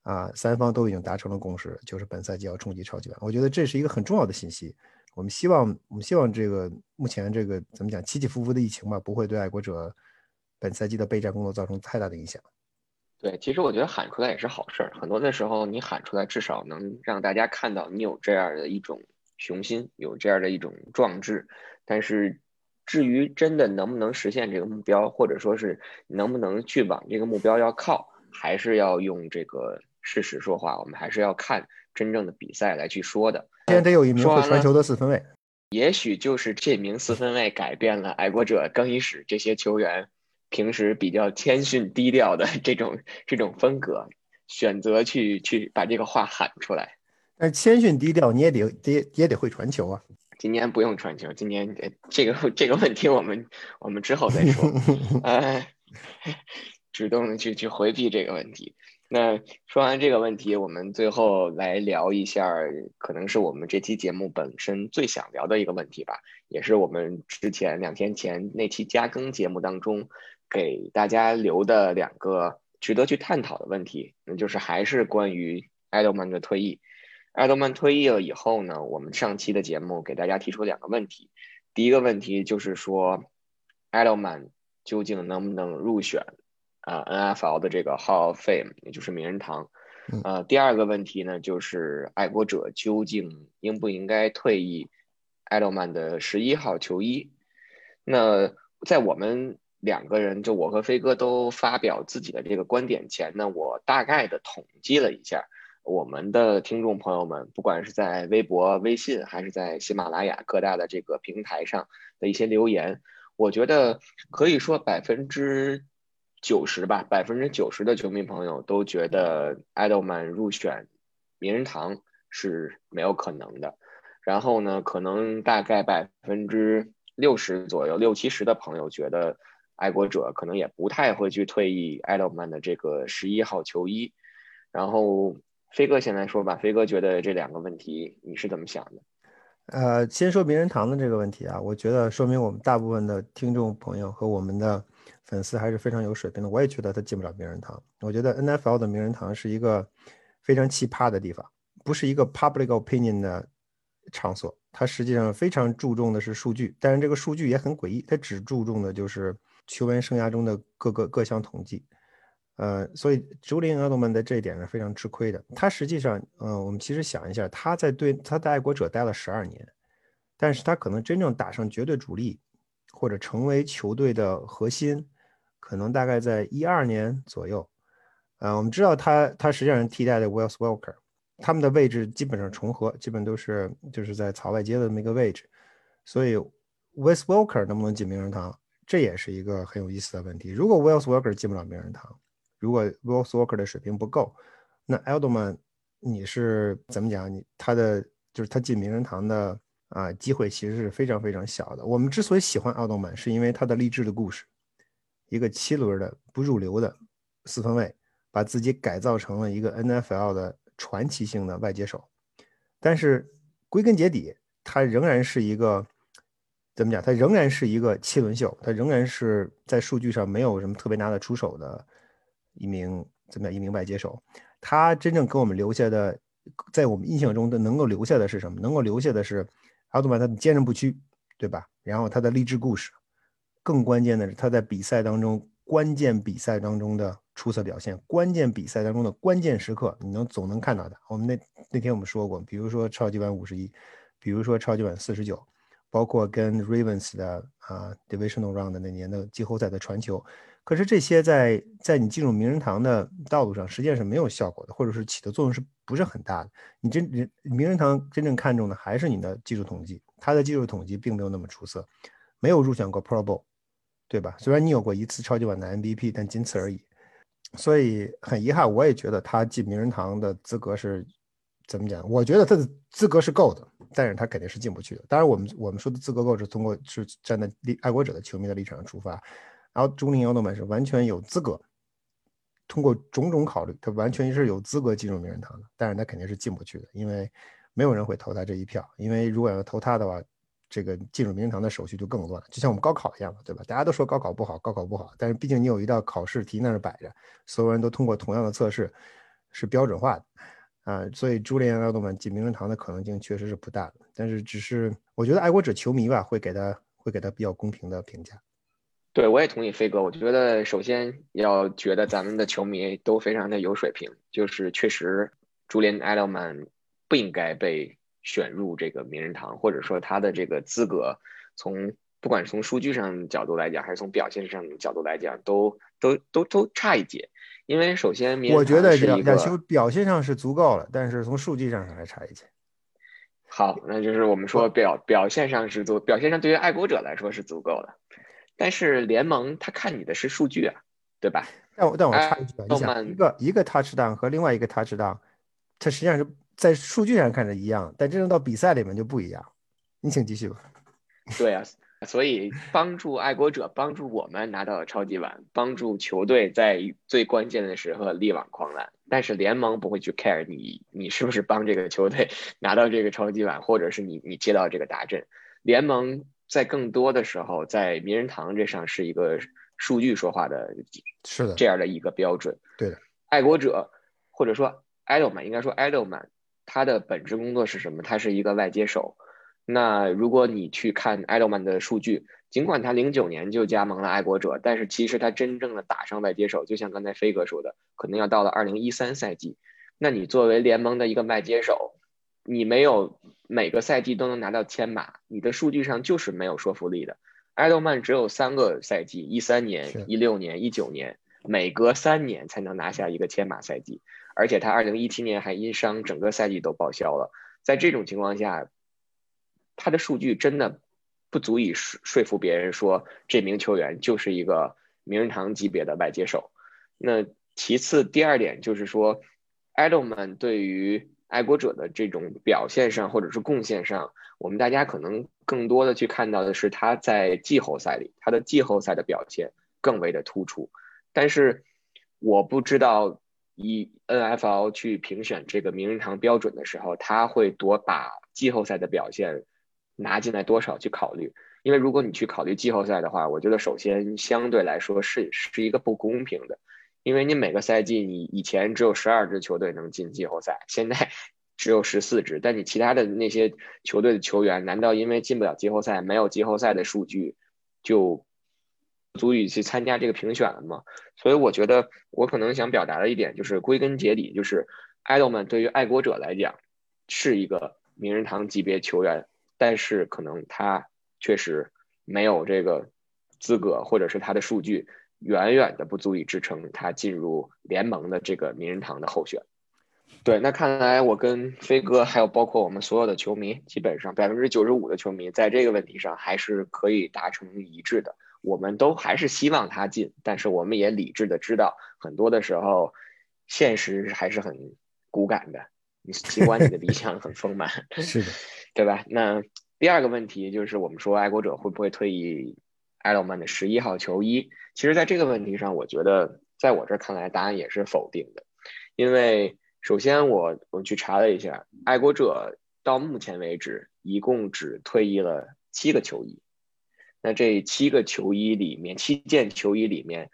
啊，三方都已经达成了共识，就是本赛季要冲击超级碗。我觉得这是一个很重要的信息。我们希望，我们希望这个目前这个怎么讲起起伏伏的疫情吧，不会对爱国者本赛季的备战工作造成太大的影响。对，其实我觉得喊出来也是好事儿。很多的时候，你喊出来，至少能让大家看到你有这样的一种雄心，有这样的一种壮志。但是，至于真的能不能实现这个目标，或者说是能不能去往这个目标要靠，还是要用这个。事实说话，我们还是要看真正的比赛来去说的。现在得有一名会传球的四分卫，也许就是这名四分卫改变了爱国者更衣室这些球员平时比较谦逊低调的这种这种风格，选择去去把这个话喊出来。但谦逊低调，你也得得也得会传球啊。今年不用传球，今年这个这个问题我们我们之后再说。哎，主动的去去回避这个问题。那说完这个问题，我们最后来聊一下，可能是我们这期节目本身最想聊的一个问题吧，也是我们之前两天前那期加更节目当中给大家留的两个值得去探讨的问题，那就是还是关于艾德曼的退役。艾德曼退役了以后呢，我们上期的节目给大家提出两个问题，第一个问题就是说，艾德曼究竟能不能入选？啊，NFL 的这个 Hall of Fame，也就是名人堂。呃，第二个问题呢，就是爱国者究竟应不应该退役艾德曼的十一号球衣？那在我们两个人，就我和飞哥都发表自己的这个观点前呢，我大概的统计了一下我们的听众朋友们，不管是在微博、微信，还是在喜马拉雅各大的这个平台上的一些留言，我觉得可以说百分之。九十吧，百分之九十的球迷朋友都觉得爱豆们入选名人堂是没有可能的。然后呢，可能大概百分之六十左右，六七十的朋友觉得爱国者可能也不太会去退役艾德曼的这个十一号球衣。然后飞哥先来说吧，飞哥觉得这两个问题你是怎么想的？呃，先说名人堂的这个问题啊，我觉得说明我们大部分的听众朋友和我们的。粉丝还是非常有水平的，我也觉得他进不了名人堂。我觉得 NFL 的名人堂是一个非常奇葩的地方，不是一个 public opinion 的场所，它实际上非常注重的是数据，但是这个数据也很诡异，它只注重的就是球员生涯中的各个各项统计。呃，所以朱林奥特曼在这一点是非常吃亏的。他实际上，呃，我们其实想一下，他在对他在爱国者待了十二年，但是他可能真正打上绝对主力，或者成为球队的核心，可能大概在一二年左右。呃，我们知道他他实际上替代的 w e l l s Walker，他们的位置基本上重合，基本都是就是在草外接的那么一个位置。所以 w e l l s Walker 能不能进名人堂，这也是一个很有意思的问题。如果 Wells Welker 进不了名人堂，如果 Will Walker 的水平不够，那 Edelman 你是怎么讲？你他的就是他进名人堂的啊机会其实是非常非常小的。我们之所以喜欢 Edelman，是因为他的励志的故事，一个七轮的不入流的四分卫，把自己改造成了一个 NFL 的传奇性的外接手。但是归根结底，他仍然是一个怎么讲？他仍然是一个七轮秀，他仍然是在数据上没有什么特别拿得出手的。一名怎么样？一名外接手，他真正给我们留下的，在我们印象中的能够留下的是什么？能够留下的是奥特曼他的坚韧不屈，对吧？然后他的励志故事，更关键的是他在比赛当中关键比赛当中的出色表现，关键比赛当中的关键时刻，你能总能看到的。我们那那天我们说过，比如说超级碗五十一，比如说超级碗四十九，包括跟 Ravens 的啊 Divisional Round 那年的季后赛的传球。可是这些在在你进入名人堂的道路上，实际上是没有效果的，或者是起的作用是不是很大的？你真人名人堂真正看重的还是你的技术统计，他的技术统计并没有那么出色，没有入选过 Pro Bowl，对吧？虽然你有过一次超级碗的 MVP，但仅此而已。所以很遗憾，我也觉得他进名人堂的资格是怎么讲？我觉得他的资格是够的，但是他肯定是进不去的。当然，我们我们说的资格够是通过是站在立爱国者的球迷的立场上出发。然后，朱林奥特曼是完全有资格，通过种种考虑，他完全是有资格进入名人堂的。但是他肯定是进不去的，因为没有人会投他这一票。因为如果要投他的话，这个进入名人堂的手续就更乱，就像我们高考一样嘛，对吧？大家都说高考不好，高考不好，但是毕竟你有一道考试题那儿摆着，所有人都通过同样的测试，是标准化的啊。所以，朱林奥特曼进名人堂的可能性确实是不大的。但是，只是我觉得爱国者球迷吧，会给他会给他比较公平的评价。对，我也同意飞哥。我觉得首先要觉得咱们的球迷都非常的有水平，就是确实朱连埃德曼不应该被选入这个名人堂，或者说他的这个资格，从不管是从数据上角度来讲，还是从表现上角度来讲，都都都都差一截。因为首先，我觉得两两球表现上是足够了，但是从数据上还差一些。好，那就是我们说表表现上是足，表现上对于爱国者来说是足够的。但是联盟他看你的是数据啊，对吧？但我但我插一句啊，你想一个一个 touchdown 和另外一个 touchdown，它实际上是在数据上看着一样，但真正到比赛里面就不一样。你请继续吧。对啊，所以帮助爱国者帮助我们拿到了超级碗，帮助球队在最关键的时刻力挽狂澜。但是联盟不会去 care 你你是不是帮这个球队 拿到这个超级碗，或者是你你接到这个大阵，联盟。在更多的时候，在名人堂这上是一个数据说话的，是的，这样的一个标准。对的，爱国者或者说 Idolman，应该说 Idolman，他的本职工作是什么？他是一个外接手。那如果你去看 Edelman 的数据，尽管他零九年就加盟了爱国者，但是其实他真正的打上外接手，就像刚才飞哥说的，可能要到了二零一三赛季。那你作为联盟的一个外接手。你没有每个赛季都能拿到千码，你的数据上就是没有说服力的。埃德曼只有三个赛季，一三年、一六年、一九年，每隔三年才能拿下一个千码赛季，而且他二零一七年还因伤整个赛季都报销了。在这种情况下，他的数据真的不足以说说服别人说这名球员就是一个名人堂级别的外接手。那其次，第二点就是说，埃德曼对于爱国者的这种表现上，或者是贡献上，我们大家可能更多的去看到的是他在季后赛里，他的季后赛的表现更为的突出。但是我不知道以 NFL 去评选这个名人堂标准的时候，他会多把季后赛的表现拿进来多少去考虑。因为如果你去考虑季后赛的话，我觉得首先相对来说是是一个不公平的。因为你每个赛季，你以前只有十二支球队能进季后赛，现在 只有十四支，但你其他的那些球队的球员，难道因为进不了季后赛，没有季后赛的数据，就足以去参加这个评选了吗？所以我觉得，我可能想表达的一点就是，归根结底就是，爱豆们对于爱国者来讲是一个名人堂级别球员，但是可能他确实没有这个资格，或者是他的数据远远的不足以支撑他进入联盟的这个名人堂的候选。对，那看来我跟飞哥，还有包括我们所有的球迷，基本上百分之九十五的球迷，在这个问题上还是可以达成一致的。我们都还是希望他进，但是我们也理智的知道，很多的时候，现实还是很骨感的。你尽管你的理想很丰满，是的，对吧？那第二个问题就是，我们说爱国者会不会退役埃罗曼的十一号球衣？其实，在这个问题上，我觉得在我这看来，答案也是否定的，因为。首先，我我去查了一下，爱国者到目前为止一共只退役了七个球衣。那这七个球衣里面，七件球衣里面，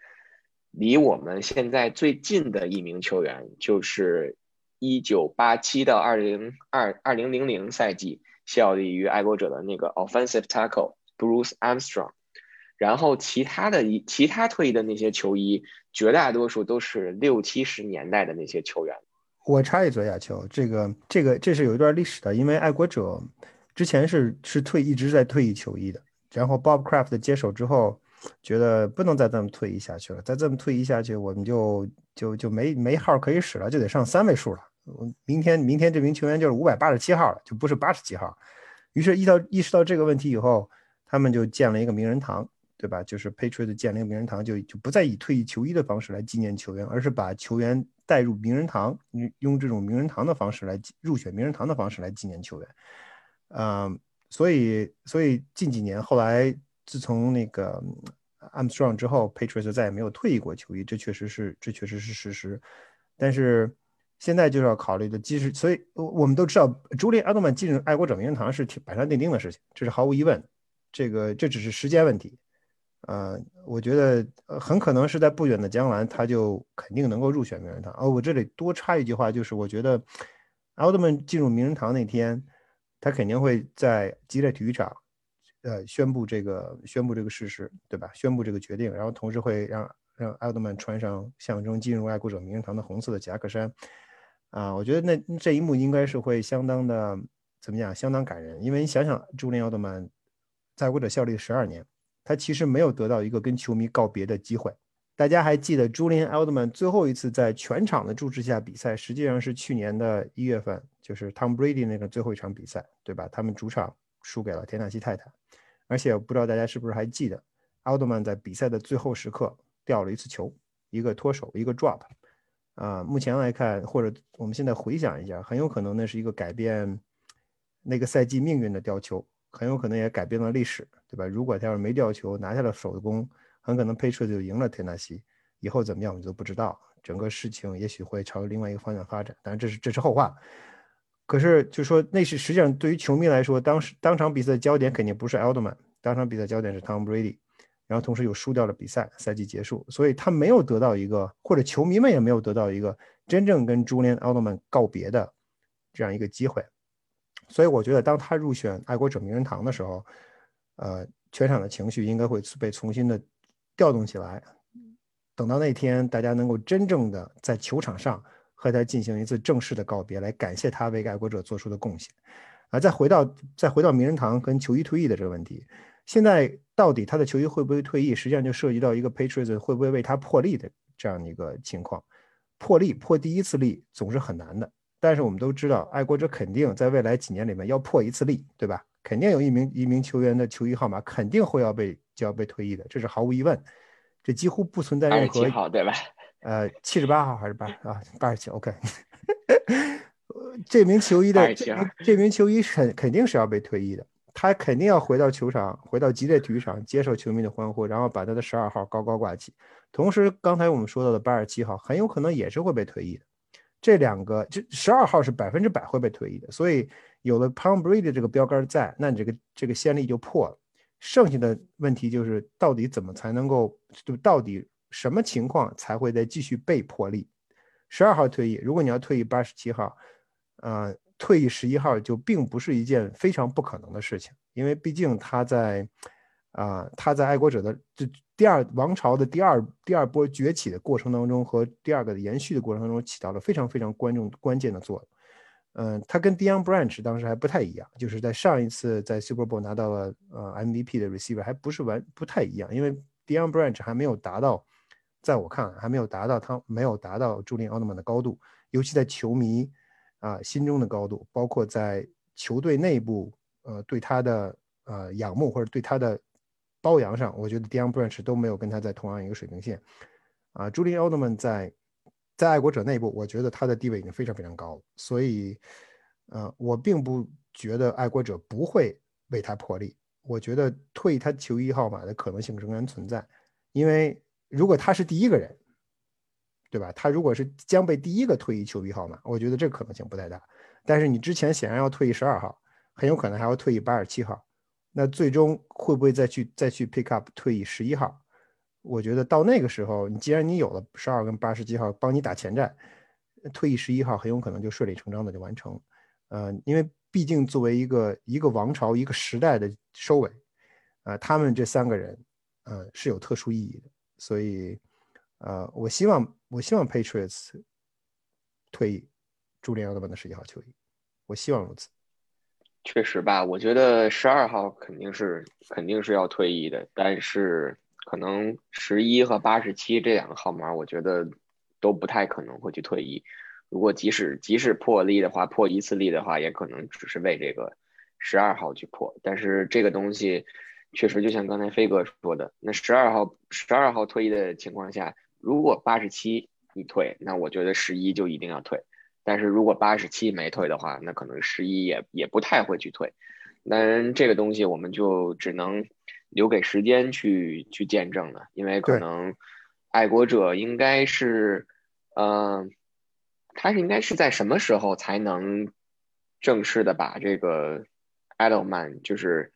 离我们现在最近的一名球员就是一九八七到二零二二零零零赛季效力于爱国者的那个 offensive tackle Bruce Armstrong。然后其他的一其他退役的那些球衣，绝大多数都是六七十年代的那些球员。我插一嘴，亚球，这个这个这是有一段历史的，因为爱国者之前是是退一直在退役球衣的，然后 Bob Kraft 接手之后，觉得不能再这么退役下去了，再这么退役下去，我们就就就没没号可以使了，就得上三位数了。我明天明天这名球员就是五百八十七号了，就不是八十七号。于是意到意识到这个问题以后，他们就建了一个名人堂。对吧？就是 Patriots 建立名人堂，就就不再以退役球衣的方式来纪念球员，而是把球员带入名人堂，用用这种名人堂的方式来入选名人堂的方式来纪念球员。嗯，所以所以近几年后来，自从那个 Armstrong 之后，Patriots 再也没有退役过球衣，这确实是这确实是事实。但是现在就是要考虑的，即使所以我们都知道，朱莉安·阿德曼进入爱国者名人堂是板上钉钉的事情，这是毫无疑问，这个这只是时间问题。呃，我觉得很可能是在不远的将来，他就肯定能够入选名人堂。哦，我这里多插一句话，就是我觉得奥特曼进入名人堂那天，他肯定会在吉列体育场，呃，宣布这个宣布这个事实，对吧？宣布这个决定，然后同时会让让奥特曼穿上象征进入爱国者名人堂的红色的夹克衫。啊，我觉得那这一幕应该是会相当的怎么讲？相当感人，因为你想想，朱林奥特曼在爱国者效力十二年。他其实没有得到一个跟球迷告别的机会。大家还记得朱林·奥特曼最后一次在全场的注视下比赛，实际上是去年的一月份，就是 Tom Brady 那个最后一场比赛，对吧？他们主场输给了田纳西泰坦。而且不知道大家是不是还记得，奥特曼在比赛的最后时刻掉了一次球，一个脱手，一个 drop。啊，目前来看，或者我们现在回想一下，很有可能那是一个改变那个赛季命运的掉球。很有可能也改变了历史，对吧？如果他要是没掉球，拿下了首攻，很可能佩彻就赢了田纳西。以后怎么样，我们都不知道。整个事情也许会朝另外一个方向发展，当然这是这是后话。可是就说那是实际上对于球迷来说，当时当场比赛的焦点肯定不是奥特曼，当场比赛焦点是 Tom Brady，然后同时又输掉了比赛，赛季结束，所以他没有得到一个，或者球迷们也没有得到一个真正跟朱连奥特曼告别的这样一个机会。所以我觉得，当他入选爱国者名人堂的时候，呃，全场的情绪应该会被重新的调动起来。等到那天，大家能够真正的在球场上和他进行一次正式的告别，来感谢他为爱国者做出的贡献。啊，再回到再回到名人堂跟球衣退役的这个问题，现在到底他的球衣会不会退役，实际上就涉及到一个 Patriots 会不会为他破例的这样的一个情况。破例破第一次例总是很难的。但是我们都知道，爱国者肯定在未来几年里面要破一次例，对吧？肯定有一名一名球员的球衣号码肯定会要被就要被退役的，这是毫无疑问，这几乎不存在任何。号对吧？呃，七十八号还是八啊？八十七，OK。这名球衣的这名球衣肯肯定是要被退役的，他肯定要回到球场，回到激烈体育场接受球迷的欢呼，然后把他的十二号高高挂起。同时，刚才我们说到的八十七号很有可能也是会被退役的。这两个，这十二号是百分之百会被退役的，所以有了 Tom Brady 这个标杆在，那你这个这个先例就破了。剩下的问题就是，到底怎么才能够，就到底什么情况才会再继续被破例？十二号退役，如果你要退役八十七号，呃，退役十一号就并不是一件非常不可能的事情，因为毕竟他在啊他在爱国者的这第二王朝的第二第二波崛起的过程当中和第二个的延续的过程当中起到了非常非常关重关键的作用。嗯，他跟 Dion Branch 当时还不太一样，就是在上一次在 Super Bowl 拿到了呃 MVP 的 receiver 还不是完不太一样，因为 Dion Branch 还没有达到，在我看还没有达到他没有达到朱林奥特曼的高度，尤其在球迷啊心中的高度，包括在球队内部呃对他的呃仰慕或者对他的褒扬上，我觉得 Dion Branch 都没有跟他在同样一个水平线。啊，朱林奥特曼在。在爱国者内部，我觉得他的地位已经非常非常高了，所以，呃，我并不觉得爱国者不会为他破例。我觉得退他球衣号码的可能性仍然存在，因为如果他是第一个人，对吧？他如果是将被第一个退役球衣号码，我觉得这可能性不太大。但是你之前显然要退役十二号，很有可能还要退役八十七号，那最终会不会再去再去 pick up 退役十一号？我觉得到那个时候，你既然你有了十二跟八十七号帮你打前站，退役十一号很有可能就顺理成章的就完成。呃，因为毕竟作为一个一个王朝一个时代的收尾，呃，他们这三个人，呃，是有特殊意义的。所以，呃，我希望我希望 Patriots 退役朱利奥特曼的十一号球衣，我希望如此。确实吧，我觉得十二号肯定是肯定是要退役的，但是。可能十一和八十七这两个号码，我觉得都不太可能会去退役。如果即使即使破例的话，破一次例的话，也可能只是为这个十二号去破。但是这个东西确实就像刚才飞哥说的，那十二号十二号退役的情况下，如果八十七一退，那我觉得十一就一定要退。但是如果八十七没退的话，那可能十一也也不太会去退。那这个东西我们就只能。留给时间去去见证了，因为可能爱国者应该是，嗯，他是应该是在什么时候才能正式的把这个 Edelman 就是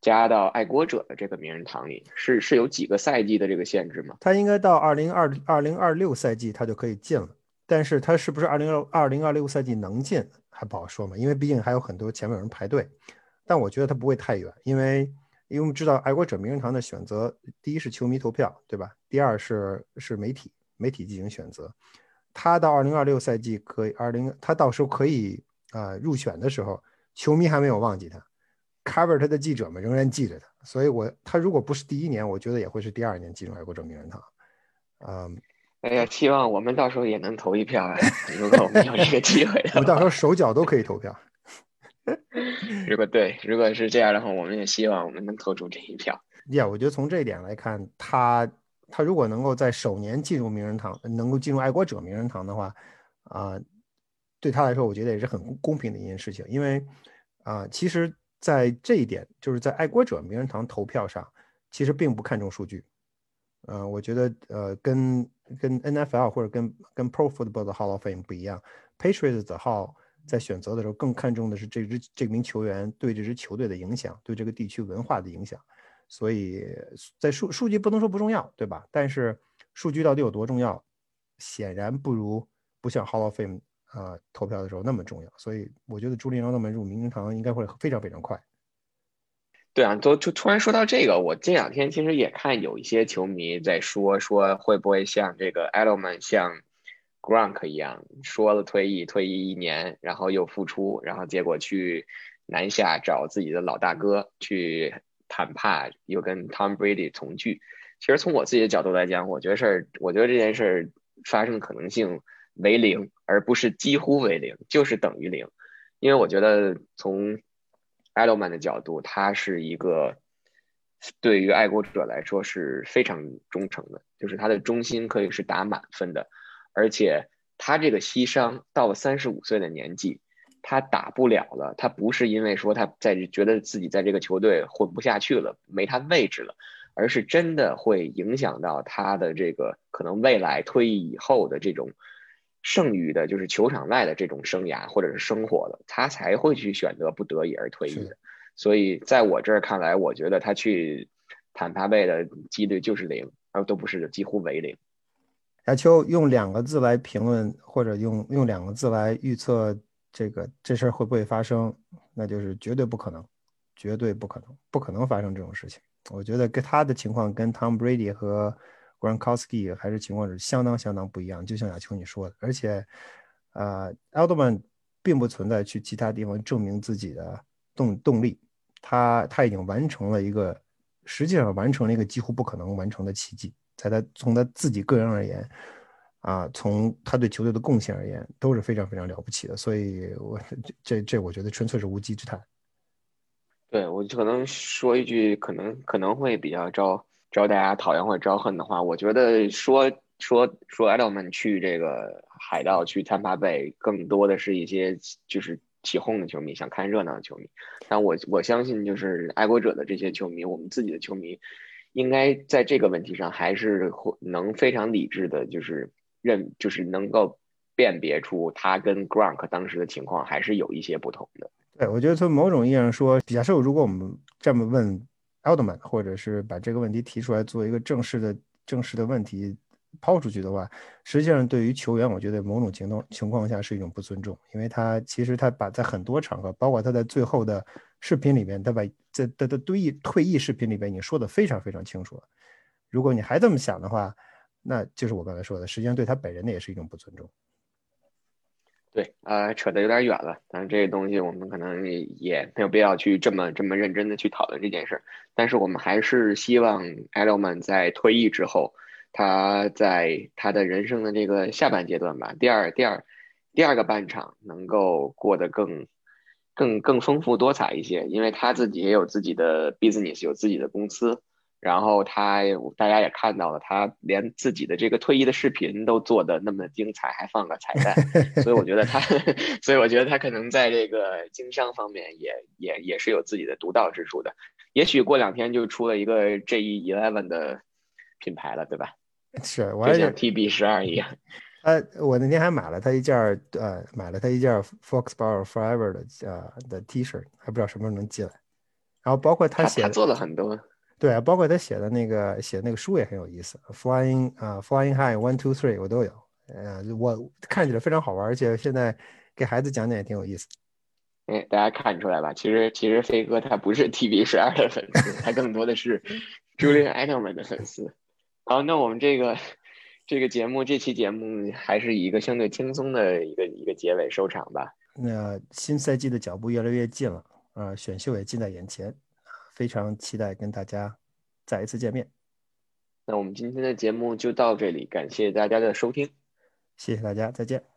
加到爱国者的这个名人堂里？是是有几个赛季的这个限制吗？他应该到二零二二零二六赛季他就可以进了，但是他是不是二零二二零二六赛季能进还不好说嘛，因为毕竟还有很多前面有人排队，但我觉得他不会太远，因为。因为我们知道爱国者名人堂的选择，第一是球迷投票，对吧？第二是是媒体，媒体进行选择。他到二零二六赛季可以，二零他到时候可以啊入选的时候，球迷还没有忘记他，cover 他的记者们仍然记着他。所以，我他如果不是第一年，我觉得也会是第二年进入爱国者名人堂。嗯，哎呀，希望我们到时候也能投一票啊！如果我们有这个机会，我们到时候手脚都可以投票。如果对，如果是这样的话，我们也希望我们能投出这一票。呀，我觉得从这一点来看，他他如果能够在首年进入名人堂，能够进入爱国者名人堂的话，啊，对他来说，我觉得也是很公平的一件事情。因为啊，其实，在这一点，就是在爱国者名人堂投票上，其实并不看重数据。呃，我觉得呃，跟跟 NFL 或者跟跟 Pro Football 的 Hall of Fame 不一样，Patriots 的号。在选择的时候，更看重的是这支这名球员对这支球队的影响，对这个地区文化的影响。所以在数数据不能说不重要，对吧？但是数据到底有多重要，显然不如不像 Hall of Fame 啊投票的时候那么重要。所以我觉得朱利奥特曼入名人堂应该会非常非常快。对啊，都就突然说到这个，我这两天其实也看有一些球迷在说说会不会像这个 Edelman 像。Gronk 一样说了退役，退役一年，然后又复出，然后结果去南下找自己的老大哥去谈判，又跟 Tom Brady 重聚。其实从我自己的角度来讲，我觉得事儿，我觉得这件事儿发生的可能性为零，而不是几乎为零，就是等于零。因为我觉得从 Edelman 的角度，他是一个对于爱国者来说是非常忠诚的，就是他的忠心可以是打满分的。而且他这个膝伤到了三十五岁的年纪，他打不了了。他不是因为说他在觉得自己在这个球队混不下去了，没他位置了，而是真的会影响到他的这个可能未来退役以后的这种剩余的，就是球场外的这种生涯或者是生活的，他才会去选择不得已而退役的。所以在我这儿看来，我觉得他去坦帕贝的几率就是零，而都不是几乎为零。亚秋用两个字来评论，或者用用两个字来预测这个这事儿会不会发生？那就是绝对不可能，绝对不可能，不可能发生这种事情。我觉得跟他的情况跟 Tom Brady 和 Gronkowski 还是情况是相当相当不一样。就像亚秋你说的，而且，呃，Edelman 并不存在去其他地方证明自己的动动力，他他已经完成了一个，实际上完成了一个几乎不可能完成的奇迹。在他从他自己个人而言，啊，从他对球队的贡献而言，都是非常非常了不起的。所以，我这这我觉得纯粹是无稽之谈。对我可能说一句可能可能会比较招招大家讨厌或者招恨的话，我觉得说说说埃德蒙去这个海盗去 Tampa Bay，更多的是一些就是起哄的球迷，想看热闹的球迷。但我我相信，就是爱国者的这些球迷，我们自己的球迷。应该在这个问题上还是能非常理智的，就是认，就是能够辨别出他跟 Gronk 当时的情况还是有一些不同的。对，我觉得从某种意义上说，假设如果我们这么问 Eldman，或者是把这个问题提出来做一个正式的正式的问题抛出去的话，实际上对于球员，我觉得某种情况情况下是一种不尊重，因为他其实他把在很多场合，包括他在最后的。视频里面，他把在他的退役退役视频里边已经说的非常非常清楚了。如果你还这么想的话，那就是我刚才说的，实际上对他本人的也是一种不尊重。对，呃，扯得有点远了，但是这个东西我们可能也没有必要去这么这么认真的去讨论这件事。但是我们还是希望艾德曼在退役之后，他在他的人生的这个下半阶段吧，第二第二第二个半场能够过得更。更更丰富多彩一些，因为他自己也有自己的 business，有自己的公司，然后他大家也看到了，他连自己的这个退役的视频都做的那么精彩，还放个彩蛋，所以我觉得他，所以我觉得他可能在这个经商方面也也也是有自己的独到之处的，也许过两天就出了一个 J E Eleven 的品牌了，对吧？是，就像 T B 十二一样。呃我那天还买了他一件呃，买了他一件 Foxborough Forever 的呃的 T 恤，还不知道什么时候能寄来。然后包括他写，他做了很多，对，包括他写的那个写那个书也很有意思，Flying 啊，Flying High One Two Three 我都有，呃，我看起来非常好玩，而且现在给孩子讲讲也挺有意思。哎，大家看出来吧？其实其实飞哥他不是 TB 十二的粉丝，他更多的是 Julian Edelman 的粉丝。好，那我们这个。这个节目，这期节目还是以一个相对轻松的一个一个结尾收场吧。那新赛季的脚步越来越近了，啊，选秀也近在眼前，非常期待跟大家再一次见面。那我们今天的节目就到这里，感谢大家的收听，谢谢大家，再见。